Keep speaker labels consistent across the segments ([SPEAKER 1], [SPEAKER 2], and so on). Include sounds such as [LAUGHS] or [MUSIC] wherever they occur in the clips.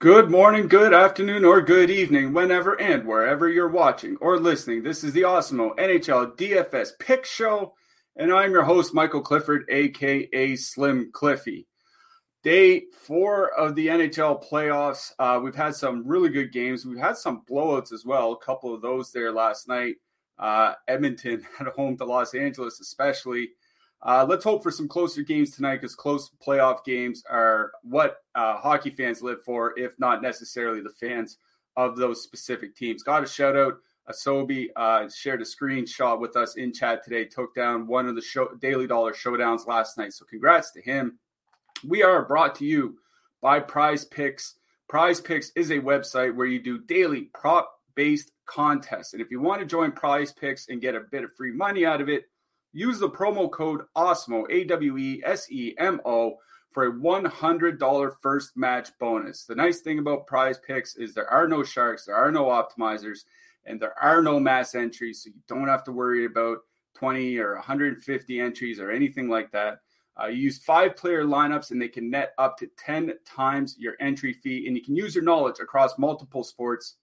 [SPEAKER 1] Good morning, good afternoon, or good evening, whenever and wherever you're watching or listening. This is the Awesemo NHL DFS Pick Show, and I'm your host, Michael Clifford, aka Slim Cliffy. Day four of the NHL playoffs. Uh, we've had some really good games. We've had some blowouts as well. A couple of those there last night. Uh, Edmonton [LAUGHS] at home to Los Angeles, especially. Uh, let's hope for some closer games tonight because close playoff games are what uh, hockey fans live for, if not necessarily the fans of those specific teams. Got a shout out. Asobi uh, shared a screenshot with us in chat today, took down one of the show, Daily Dollar showdowns last night. So congrats to him. We are brought to you by Prize Picks. Prize Picks is a website where you do daily prop based contests. And if you want to join Prize Picks and get a bit of free money out of it, Use the promo code AWESEMO, A W E S E M O, for a $100 first match bonus. The nice thing about prize picks is there are no sharks, there are no optimizers, and there are no mass entries. So you don't have to worry about 20 or 150 entries or anything like that. Uh, you use five player lineups and they can net up to 10 times your entry fee. And you can use your knowledge across multiple sports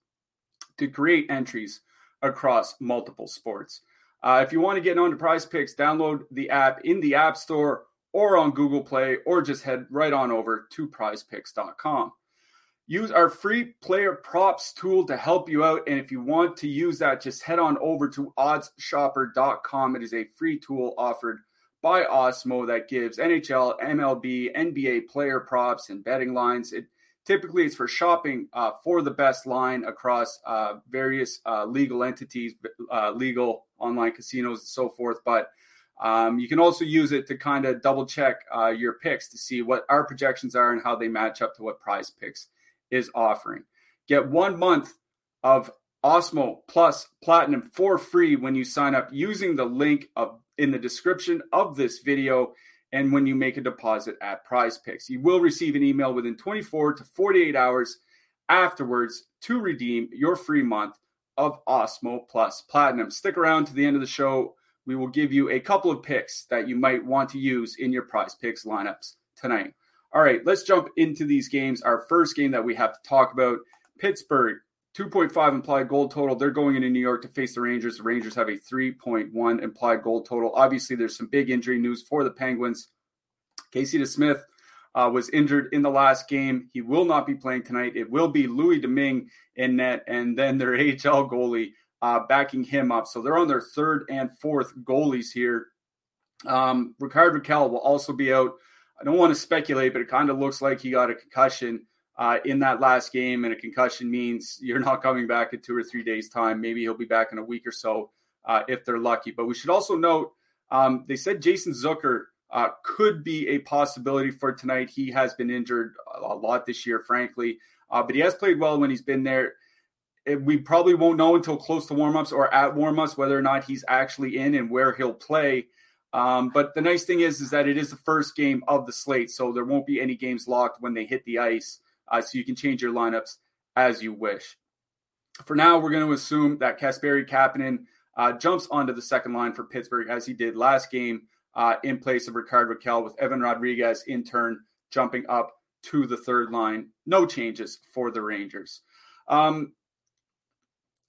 [SPEAKER 1] to create entries across multiple sports. Uh, if you want to get on to Prize Picks, download the app in the App Store or on Google Play, or just head right on over to prizepicks.com. Use our free player props tool to help you out. And if you want to use that, just head on over to oddsshopper.com. It is a free tool offered by Awesemo that gives NHL, MLB, NBA player props and betting lines. Typically it's for shopping uh, for the best line across uh, various uh, legal entities, uh, legal online casinos, and so forth. But um, you can also use it to kind of double check uh, your picks to see what our projections are and how they match up to what Prize Picks is offering. Get one month of Awesemo Plus Platinum for free when you sign up using the link of, in the description of this video and when you make a deposit at Prize Picks. You will receive an email within 24 to 48 hours afterwards to redeem your free month of Awesemo Plus Platinum. Stick around to the end of the show. We will give you a couple of picks that you might want to use in your Prize Picks lineups tonight. All right, let's jump into these games. Our first game that we have to talk about Pittsburgh 2.5 implied goal total. They're going into New York to face the Rangers. The Rangers have a 3.1 implied goal total. Obviously, there's some big injury news for the Penguins. Casey DeSmith uh, was injured in the last game. He will not be playing tonight. It will be Louis Domingue in net, and then their [LAUGHS] AHL goalie uh, backing him up. So they're on their third and fourth goalies here. Um, Rickard Rakell will also be out. I don't want to speculate, but it kind of looks like he got a concussion uh, in that last game, and a concussion means you're not coming back in two or three days' time. Maybe he'll be back in a week or so uh, if they're lucky. But we should also note um, they said Jason Zucker uh, could be a possibility for tonight. He has been injured a lot this year, frankly, uh, but he has played well when he's been there. It, we probably won't know until close to warmups or at warmups whether or not he's actually in and where he'll play. Um, but the nice thing is, is that it is the first game of the slate, so there won't be any games locked when they hit the ice uh, so you can change your lineups as you wish. For now, we're going to assume that Kasperi Kapanen uh, jumps onto the second line for Pittsburgh as he did last game uh, in place of Rickard Rakell, with Evan Rodrigues in turn jumping up to the third line. No changes for the Rangers. Um,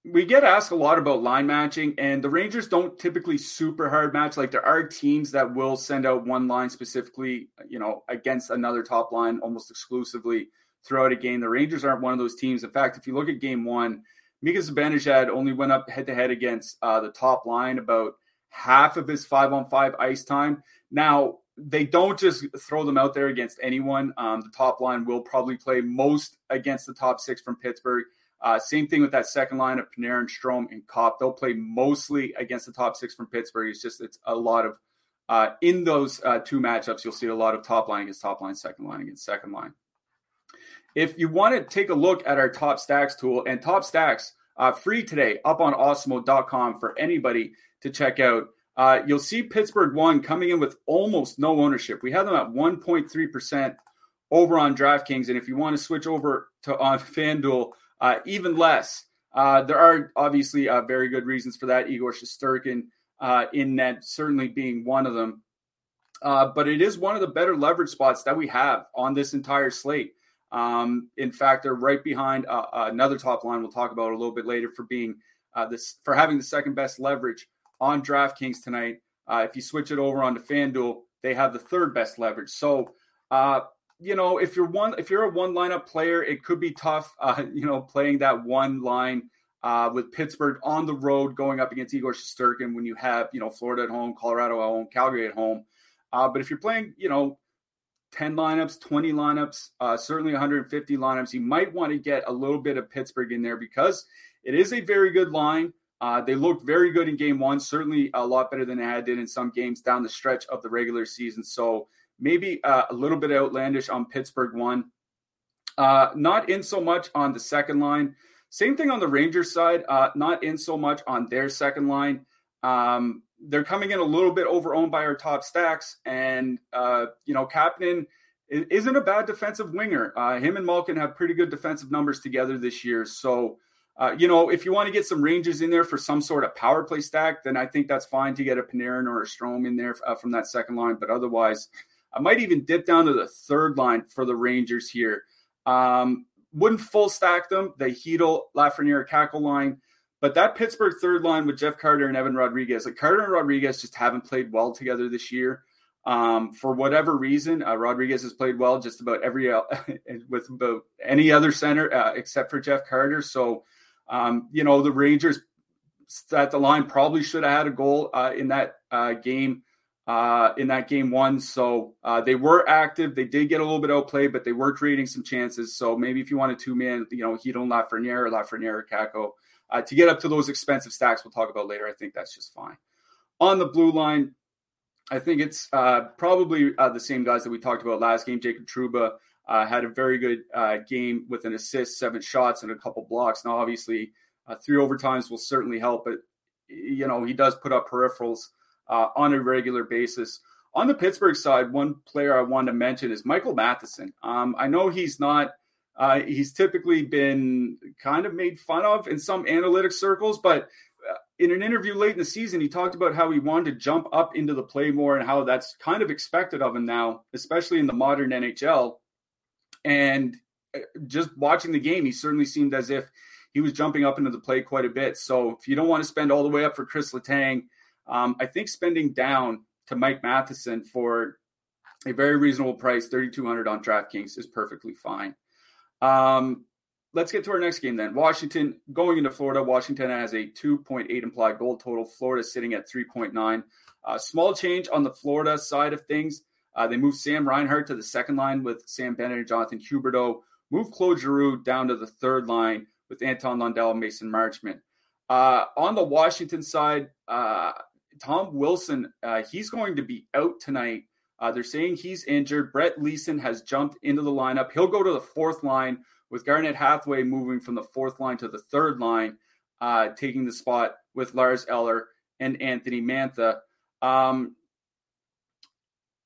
[SPEAKER 1] we get asked a lot about line matching, and the Rangers don't typically super hard match. Like there are teams that will send out one line specifically, you know, against another top line almost exclusively throughout a game. The Rangers aren't one of those teams. In fact, if you look at game one, Mika Zibanejad only went up head to head against uh, the top line about half of his five on five ice time. Now, they don't just throw them out there against anyone. Um, the top line will probably play most against the top six from Pittsburgh. Uh, same thing with that second line of Panarin, Strome, and Copp. They'll play mostly against the top six from Pittsburgh. It's just it's a lot of uh, in those uh, two matchups. You'll see a lot of top line against top line, second line against second line. If you want to take a look at our top stacks tool and top stacks uh, free today up on awesemo.com for anybody to check out. Uh, you'll see Pittsburgh one coming in with almost no ownership. We have them at 1.3% over on DraftKings. And if you want to switch over to on [LAUGHS] FanDuel, uh, even less. Uh, there are obviously uh, very good reasons for that. Igor Shesterkin uh, in net certainly being one of them. Uh, but it is one of the better leverage spots that we have on this entire slate. Um, in fact, they're right behind uh, another top line we'll talk about a little bit later for being this for having the second best leverage on DraftKings tonight. if you switch it over onto FanDuel, they have the third best leverage. So you know, if you're one, if you're a one lineup player, it could be tough. Uh, [LAUGHS] you know, playing that one line uh, with Pittsburgh on the road, going up against Igor Shesterkin when you have you know Florida at home, Colorado at home, Calgary at home. Uh, but if you're playing, you know, 10 lineups, 20 lineups, uh, certainly 150 lineups, you might want to get a little bit of Pittsburgh in there because it is a very good line. Uh, they looked very good in game one, certainly a lot better than they had did in some games down the stretch of the regular season. So maybe uh, a little bit outlandish on Pittsburgh one. Uh, not in so much on the second line. Same thing on the Rangers side. Uh, not in so much on their second line. Um, they're coming in a little bit over owned by our top stacks, and uh, you know Kapanen isn't a bad defensive winger. Uh, him and Malkin have pretty good defensive numbers together this year. So, uh, you know, if you want to get some Rangers in there for some sort of power play stack, then I think that's fine to get a Panarin or a Strome in there uh, from that second line. But otherwise, I might even dip down to the third line for the Rangers here. Um, wouldn't full stack them, the Chytil, Lafreniere, Kakko line. But that Pittsburgh third line with Jeff Carter and Evan Rodrigues, like Carter and Rodrigues just haven't played well together this year. Um, for whatever reason, uh, Rodrigues has played well just about every [LAUGHS] with about any other center uh, except for Jeff Carter. So, um, you know, the Rangers at the line probably should have had a goal uh, in that uh, game uh, in that game one. So they were active. They did get a little bit outplayed, but they were creating some chances. So maybe if you want a two man, you know, Chytil Lafreniere Lafreniere or Kakko, uh, to get up to those expensive stacks we'll talk about later, I think that's just fine. On the blue line, I think it's uh, probably uh, the same guys that we talked about last game. Jacob Trouba uh, had a very good game with an assist, seven shots, and a couple blocks. Now, obviously, three overtimes will certainly help, but you know he does put up peripherals uh, on a regular basis. On the Pittsburgh side, one player I wanted to mention is Michael Matheson. Um, I know he's not, uh, he's typically been kind of made fun of in some analytics circles, but uh, in an interview late in the season, he talked about how he wanted to jump up into the play more and how that's kind of expected of him now, especially in the modern NHL. And uh, just watching the game, he certainly seemed as if he was jumping up into the play quite a bit. So if you don't want to spend all the way up for Chris Letang, um, I think spending down to Mike Matheson for a very reasonable price, 3,200 on DraftKings, is perfectly fine. Um, let's get to our next game then. Washington going into Florida. Washington has a 2.8 implied goal total. Florida sitting at 3.9. Uh, small change on the Florida side of things. Uh, they moved Sam Reinhart to the second line with Sam Bennett and Jonathan Huberdeau. Move Claude Giroux down to the third line with Anton Lundell and Mason Marchment. Uh, on the Washington side, uh, Tom Wilson, uh, he's going to be out tonight. Uh, they're saying he's injured. Brett Leason has jumped into the lineup. He'll go to the fourth line with Garnet Hathaway moving from the fourth line to the third line, uh, taking the spot with Lars Eller and Anthony Mantha. Um,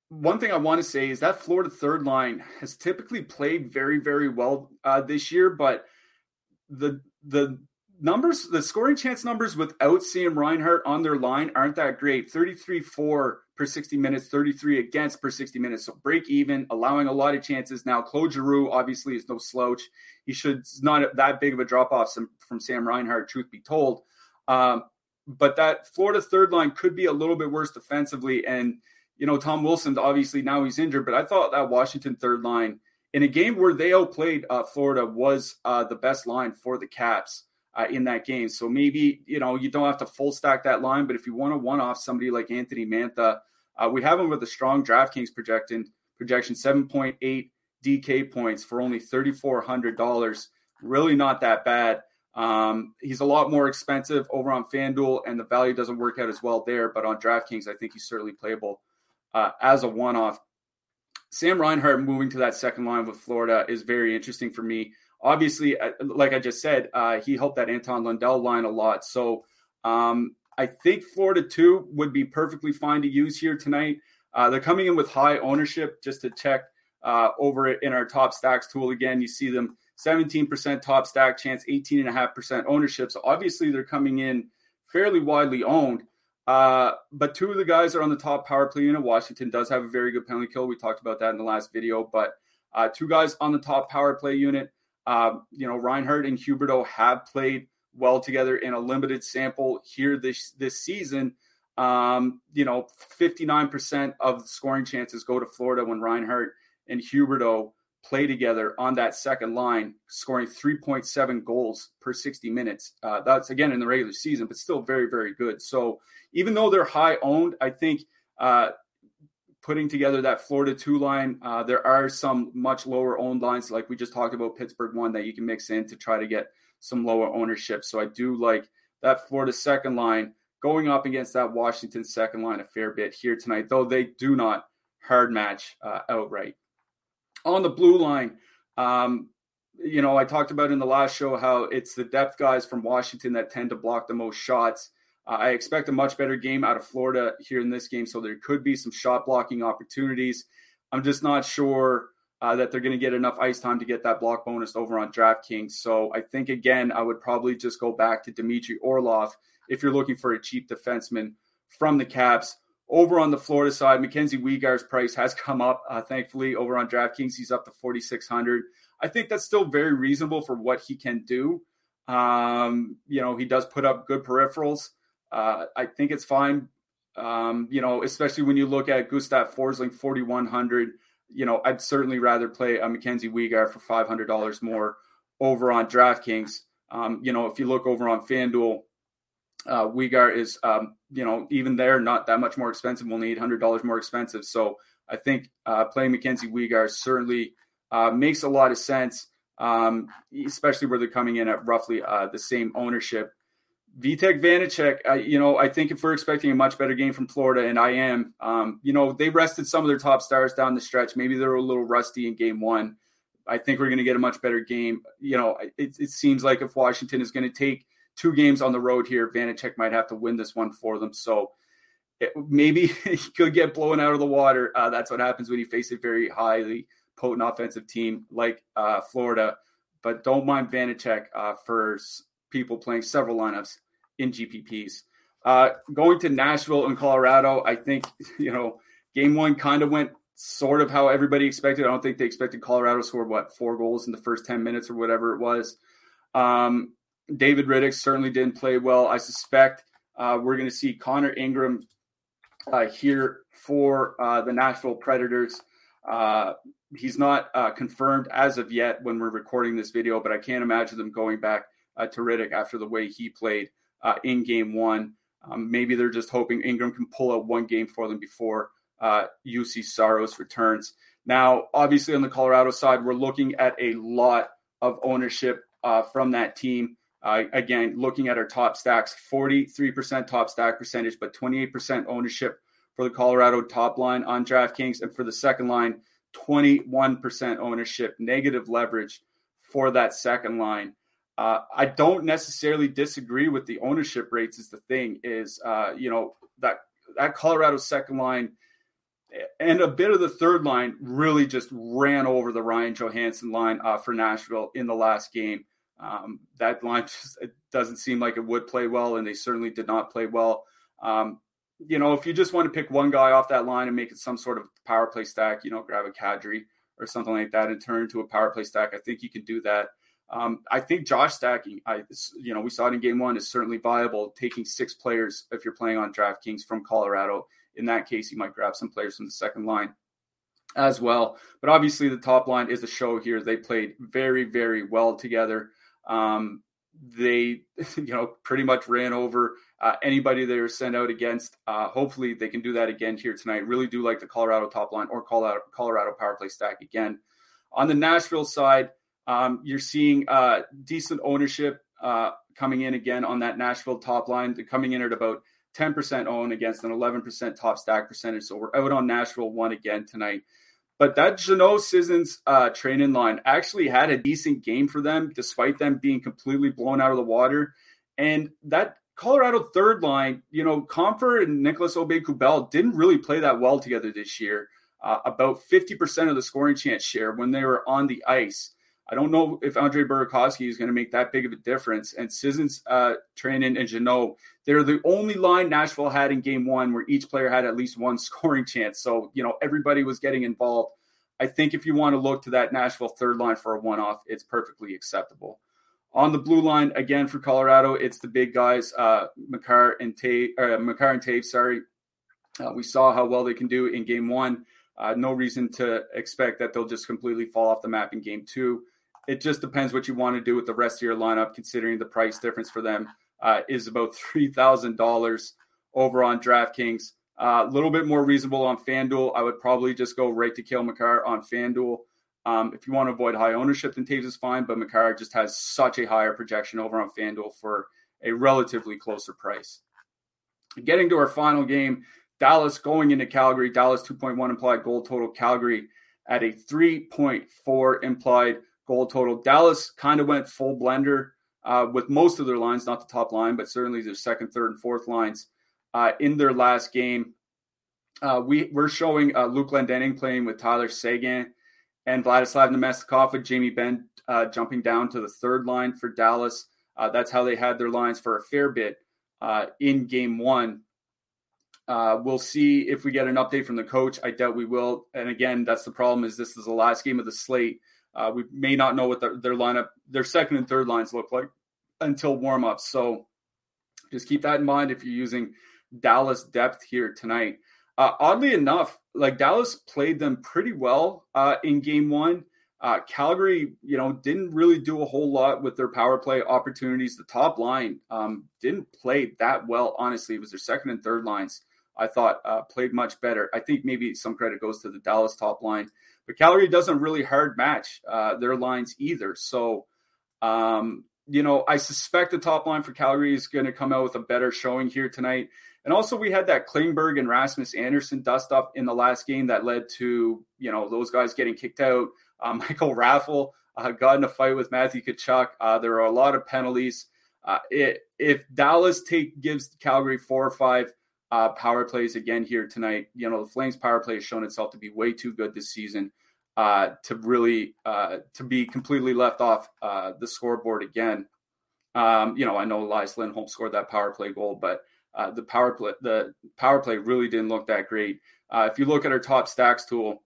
[SPEAKER 1] one thing I want to say is that Florida third line has typically played very, very well uh, this year, but the the numbers, the scoring chance numbers without Sam Reinhart on their line aren't that great. 33 4 per 60 minutes, 33 against per 60 minutes. So break even, allowing a lot of chances. Now, Claude Giroux obviously is no slouch. He should not that big of a drop off from Sam Reinhart, truth be told. Um, but that Florida third line could be a little bit worse defensively. And, you know, Tom Wilson, obviously now he's injured, but I thought that Washington third line in a game where they outplayed uh, Florida was uh, the best line for the Caps. Uh, in that game. So maybe, you know, you don't have to full stack that line, but if you want to one off somebody like Anthony Mantha, uh, we have him with a strong DraftKings projection, projection 7.8 DK points for only $3,400. Really not that bad. Um, he's a lot more expensive over on FanDuel, and the value doesn't work out as well there. But on DraftKings, I think he's certainly playable uh, as a one off. Sam Reinhart moving to that second line with Florida is very interesting for me. Obviously, uh, like I just said, uh, he helped that Anton Lundell line a lot. So um, I think Florida two would be perfectly fine to use here tonight. Uh, they're coming in with high ownership. Just to check uh, over in our top stacks tool again, you see them 17% top stack chance, 18.5% ownership. So obviously they're coming in fairly widely owned. Uh, but two of the guys are on the top power play unit. Washington does have a very good penalty kill. We talked about that in the last video. But uh, two guys on the top power play unit. Uh, you know, Reinhart and Huberdeau have played well together in a limited sample here this this season. Um, you know, 59% of scoring chances go to Florida when Reinhart and Huberdeau play together on that second line, scoring 3.7 goals per 60 minutes. Uh, that's again in the regular season, but still very, very good. So even though they're high owned, I think uh, putting together that Florida two line, uh, there are some much lower owned lines, like we just talked about Pittsburgh one, that you can mix in to try to get some lower ownership. So I do like that Florida second line going up against that Washington second line a fair bit here tonight, though they do not hard match uh, outright on the blue line, um, you know, I talked about in the last show how it's the depth guys from Washington that tend to block the most shots. Uh, I expect a much better game out of Florida here in this game, so there could be some shot blocking opportunities. I'm just not sure uh, that they're going to get enough ice time to get that block bonus over on DraftKings. So I think again, I would probably just go back to Dmitry Orlov if you're looking for a cheap defenseman from the Caps. Over on the Florida side, Mackenzie Weegar's price has [LAUGHS] come up. Uh, thankfully, over on DraftKings, he's up to 4,600. I think that's still very reasonable for what he can do. Um, you know, he does put up good peripherals. Uh, I think it's fine. Um, you know, especially when you look at Gustav Forsling, 4,100. You know, I'd certainly rather play a Mackenzie Weegar for $500 more over on DraftKings. Um, you know, if you look over on FanDuel, uh, Weegar is, um, you know, even there, not that much more expensive, only $800 more expensive. So I think uh, playing Mackenzie Weegar certainly uh, makes a lot of sense, um, especially where they're coming in at roughly uh, the same ownership. Vitek Vanecek, uh, you know, I think if we're expecting a much better game from Florida, and I am, um, you know, they rested some of their top stars down the stretch. Maybe they're a little rusty in game one. I think we're going to get a much better game. You know, it, it seems like if Washington is going to take two games on the road here. Vanecek might have to win this one for them. So it, maybe [LAUGHS] he could get blown out of the water. Uh, that's what happens when you face a very highly potent offensive team like uh, Florida. But don't mind Vanecek uh, for people playing several lineups in GPPs. Uh, going to Nashville and Colorado, I think, you know, game one kind of went sort of how everybody expected. I don't think they expected Colorado scored what four goals in the first 10 minutes or whatever it was. Um, David Rittich certainly didn't play well. I suspect uh, we're going to see Connor Ingram uh, here for uh, the Nashville Predators. Uh, he's not uh, confirmed as of yet when we're recording this video, but I can't imagine them going back to Rittich after the way he played in game one. Um, maybe they're just hoping Ingram can pull out one game for them before Juuse Saros returns. Now, obviously, on the Colorado side, we're looking at a lot of ownership from that team. Uh, again, looking at our top stacks, 43% top stack percentage, but 28% ownership for the Colorado top line on DraftKings. And for the second line, 21% ownership, negative leverage for that second line. Uh, I don't necessarily disagree with the ownership rates. Is the thing is, uh, you know that that Colorado second line and a bit of the third line really just ran over the Ryan Johansen line uh, for Nashville in the last game. Um, that line [LAUGHS] just doesn't seem like it would play well, and they certainly did not play well. Um, you know, if you just want to pick one guy off that line and make it some sort of power play stack, you know, grab a Kadri or something like that and turn into a power play stack, I think you can do that. Um, I think Josh stacking, I you know, we saw it in game one is certainly viable. Taking six players if you're playing on DraftKings from Colorado, in that case, you might grab some players from the second line as well. But obviously, the top line is a show here. They played very, very well together. Um, they, [LAUGHS] you know, pretty much ran over uh, anybody they were sent out against. Uh, hopefully, they can do that again here tonight. Really do like the Colorado top line or Colorado, Colorado power play stack again. On the Nashville side, um, you're seeing uh, decent ownership uh, coming in again on that Nashville top line. They're coming in at about 10% own against an 11% top stack percentage. So we're out on Nashville one again tonight. But that Jeannot Sissons uh, Trenin line actually had a decent game for them, despite them being completely blown out of the water. And that Colorado third line, you know, Compher and Nicolas Aube-Kubel didn't really play that well together this year. Uh, about 50% of the scoring chance share when they were on the ice. I don't know if Andre Burakovsky is going to make that big of a difference. And Sissons, uh, and Jeannot, they're the only line Nashville had in game one where each player had at least one [LAUGHS] scoring chance. So, you know, everybody was getting involved. I think if you want to look to that Nashville third line for a one off, it's perfectly acceptable. On the blue line, again for Colorado, it's the big guys, uh, Makar and Tate, uh, Makar and Tate, sorry. Uh, we saw how well they can do in game one. Uh, no reason to expect that they'll just completely fall off the map in game two it just depends what you want to do with the rest of your lineup, considering the price difference for them uh, is about $3,000 over on DraftKings. A uh, little bit more reasonable on FanDuel. I would probably just go right to Cale Makar on FanDuel. Um, if you want to avoid high ownership, then Toews is fine, but Makar just has such a higher projection over on FanDuel for a relatively closer price. Getting to our final game, Dallas going into Calgary. Dallas 2.1 implied goal total. Calgary at a 3.4 implied goal total. Dallas kind of went full blender uh, with most of their lines, not the top line, but certainly their second, third, and fourth lines uh, in their last game. Uh, we, we're showing uh, Luke Glendening playing with Tyler Seguin and Vladislav Namestnikov with Jamie Benn uh, jumping down to the third line for Dallas. Uh, that's how they had their lines for a fair bit in game one. we'll see if we get an update from the coach. I doubt we will. And again, that's the problem is this is the last game of the slate. Uh, we may not know what their, their lineup, their second and third lines look like until warmups. So just keep that in mind if you're using Dallas depth here tonight. Uh, oddly enough, like Dallas played them pretty well uh, in game one. Uh, Calgary, you know, didn't really do a whole lot with their power play opportunities. The top line um, didn't play that well, honestly. It was their second and third lines, I thought, uh, played much better. I think maybe some credit goes to the Dallas top line. But Calgary doesn't really hard match uh, their lines either. So, um, you know, I suspect the top line for Calgary is going to come out with a better showing here tonight. And also, we had that Klingberg and Rasmus Andersson dust up in the last game that led to, you know, those guys getting kicked out. Uh, [LAUGHS] Michael Raffl uh, got in a fight with Matthew Tkachuk. Uh, there are a lot of penalties. Uh, it, if Dallas take gives Calgary four or five uh, power plays again here tonight. You know, the Flames power play has shown itself to be way too good this season uh, to really uh, to be completely left off uh, the scoreboard again. Um, you know, I know Elias Lindholm scored that power play goal, but uh, the power play the power play really didn't look that great. Uh, if you look at our top stacks tool,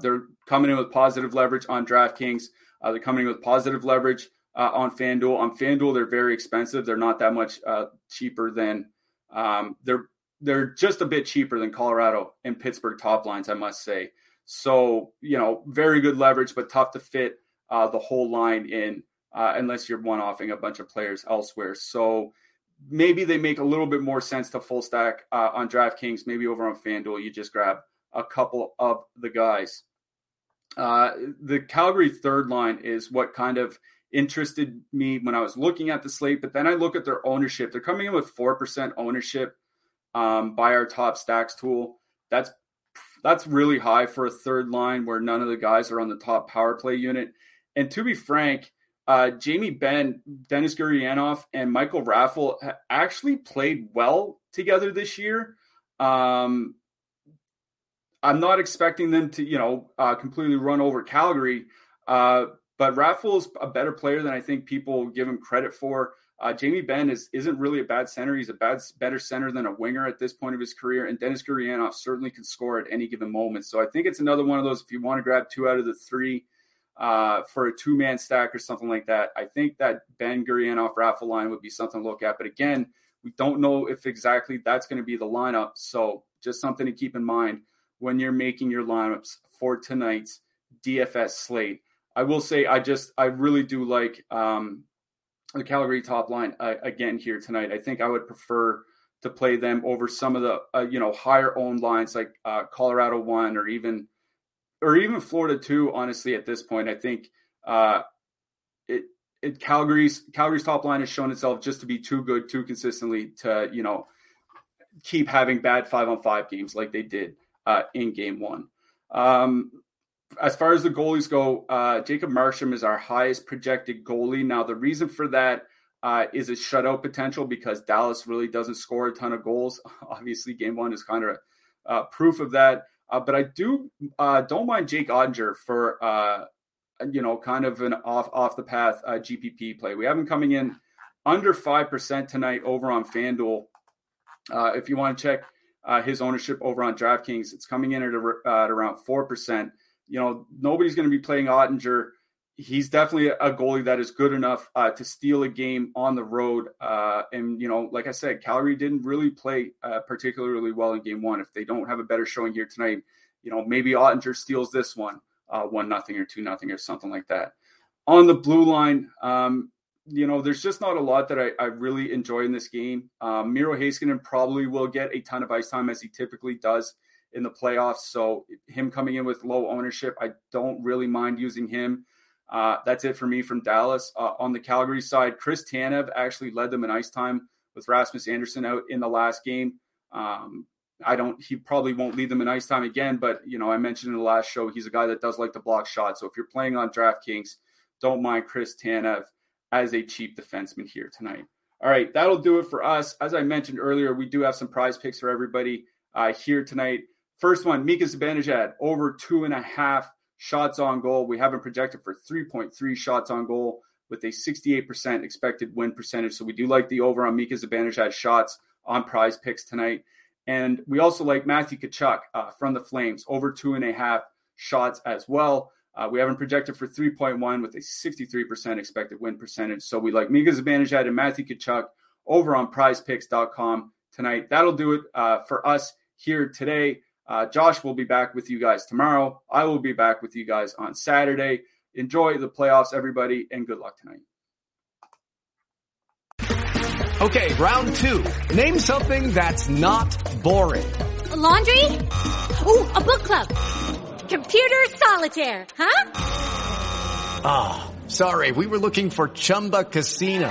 [SPEAKER 1] they're coming in with positive leverage on DraftKings. they're coming in with positive leverage on FanDuel. On FanDuel, they're very expensive. They're not that much cheaper than um, they're they're just a bit cheaper than Colorado and Pittsburgh top lines, I must say. So you know, very good leverage, but tough to fit uh, the whole line in uh, unless you're one offing a bunch of players elsewhere. So maybe they make a little bit more sense to full stack uh, on DraftKings. Maybe over on FanDuel, you just grab a couple of the guys. Uh, the Calgary third line is what kind of interested me when I was looking at the slate. But then I look at their ownership. They're coming in with 4% ownership um, by our top stacks tool. That's that's really high for a third line where none of the guys are on the top power play unit. And to be frank, uh, Jamie Benn, Denis Gurianov, and Michael Raffl actually played well together this year. Um, I'm not expecting them to, you know, uh, completely run over Calgary, uh, but Raffl's a better player than I think people give him credit for. Uh, Jamie Benn is isn't really a bad center. He's a bad better center than a winger at this point of his career, and Denis Gurianov certainly can score at any given moment. So I think it's another one of those. If you want to grab two out of the three uh, for a two man stack or something like that, I think that Benn Gurianov Raffl line would be something to look at. But again, we don't know if exactly that's going to be the lineup. So just something to keep in mind when you're making your lineups for tonight's DFS slate. I will say I just I really do like um, the Calgary top line uh, again here tonight. I think I would prefer to play them over some of the uh, you know higher owned lines like uh, Colorado one or even or even Florida two. Honestly, at this point, I think uh, it it Calgary's Calgary's top line has shown itself just to be too good, too consistently to you know keep having bad five on five games like they did uh, in game one. Um, as far as the goalies go, uh, Jacob Markstrom is our highest projected goalie. Now, the reason for that uh, is a shutout potential because Dallas really doesn't score a ton of goals. [LAUGHS] Obviously, game one is kind of uh, proof of that. Uh, but I do uh, don't mind Jake Oettinger for uh, you know kind of an off off the path GPP play. We have him coming in under five percent tonight over on FanDuel. if you want to check his ownership over on DraftKings, it's coming in at, a, at around four percent you know, nobody's going to be playing Oettinger. He's definitely a goalie that is good enough uh, to steal a game on the road. Uh, and, you know, like I said, Calgary didn't really play uh, particularly well in game one. If they don't have a better showing here tonight, you know, maybe Oettinger steals this one, uh, one nothing or two nothing or something like that. On the blue line, um, you know, there's just not a lot that I, I really enjoy in this game. Um, Miro Heiskanen probably will get a ton of ice time as he typically does in the playoffs. So him coming in with low ownership, I don't really mind using him. Uh, that's it for me from Dallas. Uh, on the Calgary side, Chris Tanev actually led them in ice time with Rasmus Andersson out in the last game. Um, I don't. He probably won't lead them in ice time again, but you know, I mentioned in the last show, he's a guy that does like to block shots. So if you're playing on DraftKings, don't mind Chris Tanev as a cheap defenseman here tonight. All right, that'll do it for us. As I mentioned earlier, we do have some prize picks for everybody uh, here tonight. First one, Mika Zibanejad, over two and a half shots on goal. We have him projected for 3.3 shots on goal with a 68% expected win percentage. So we do like the over on Mika Zibanejad shots on prize picks tonight. And we also like Matthew Tkachuk uh, from the Flames, over two and a half shots as well. Uh, we have him projected for 3.1 with a 63% expected win percentage. So we like Mika Zibanejad and Matthew Tkachuk over on prizepicks.com tonight. That'll do it uh, for us here today. Uh, Josh will be back with you guys tomorrow. I will be back with you guys on Saturday. Enjoy the playoffs, everybody, and good luck tonight.
[SPEAKER 2] Okay, round two. Name something that's not boring.
[SPEAKER 3] A laundry? Ooh, a book club. Computer solitaire, huh?
[SPEAKER 2] Ah, oh, sorry. We were looking for Chumba Casino.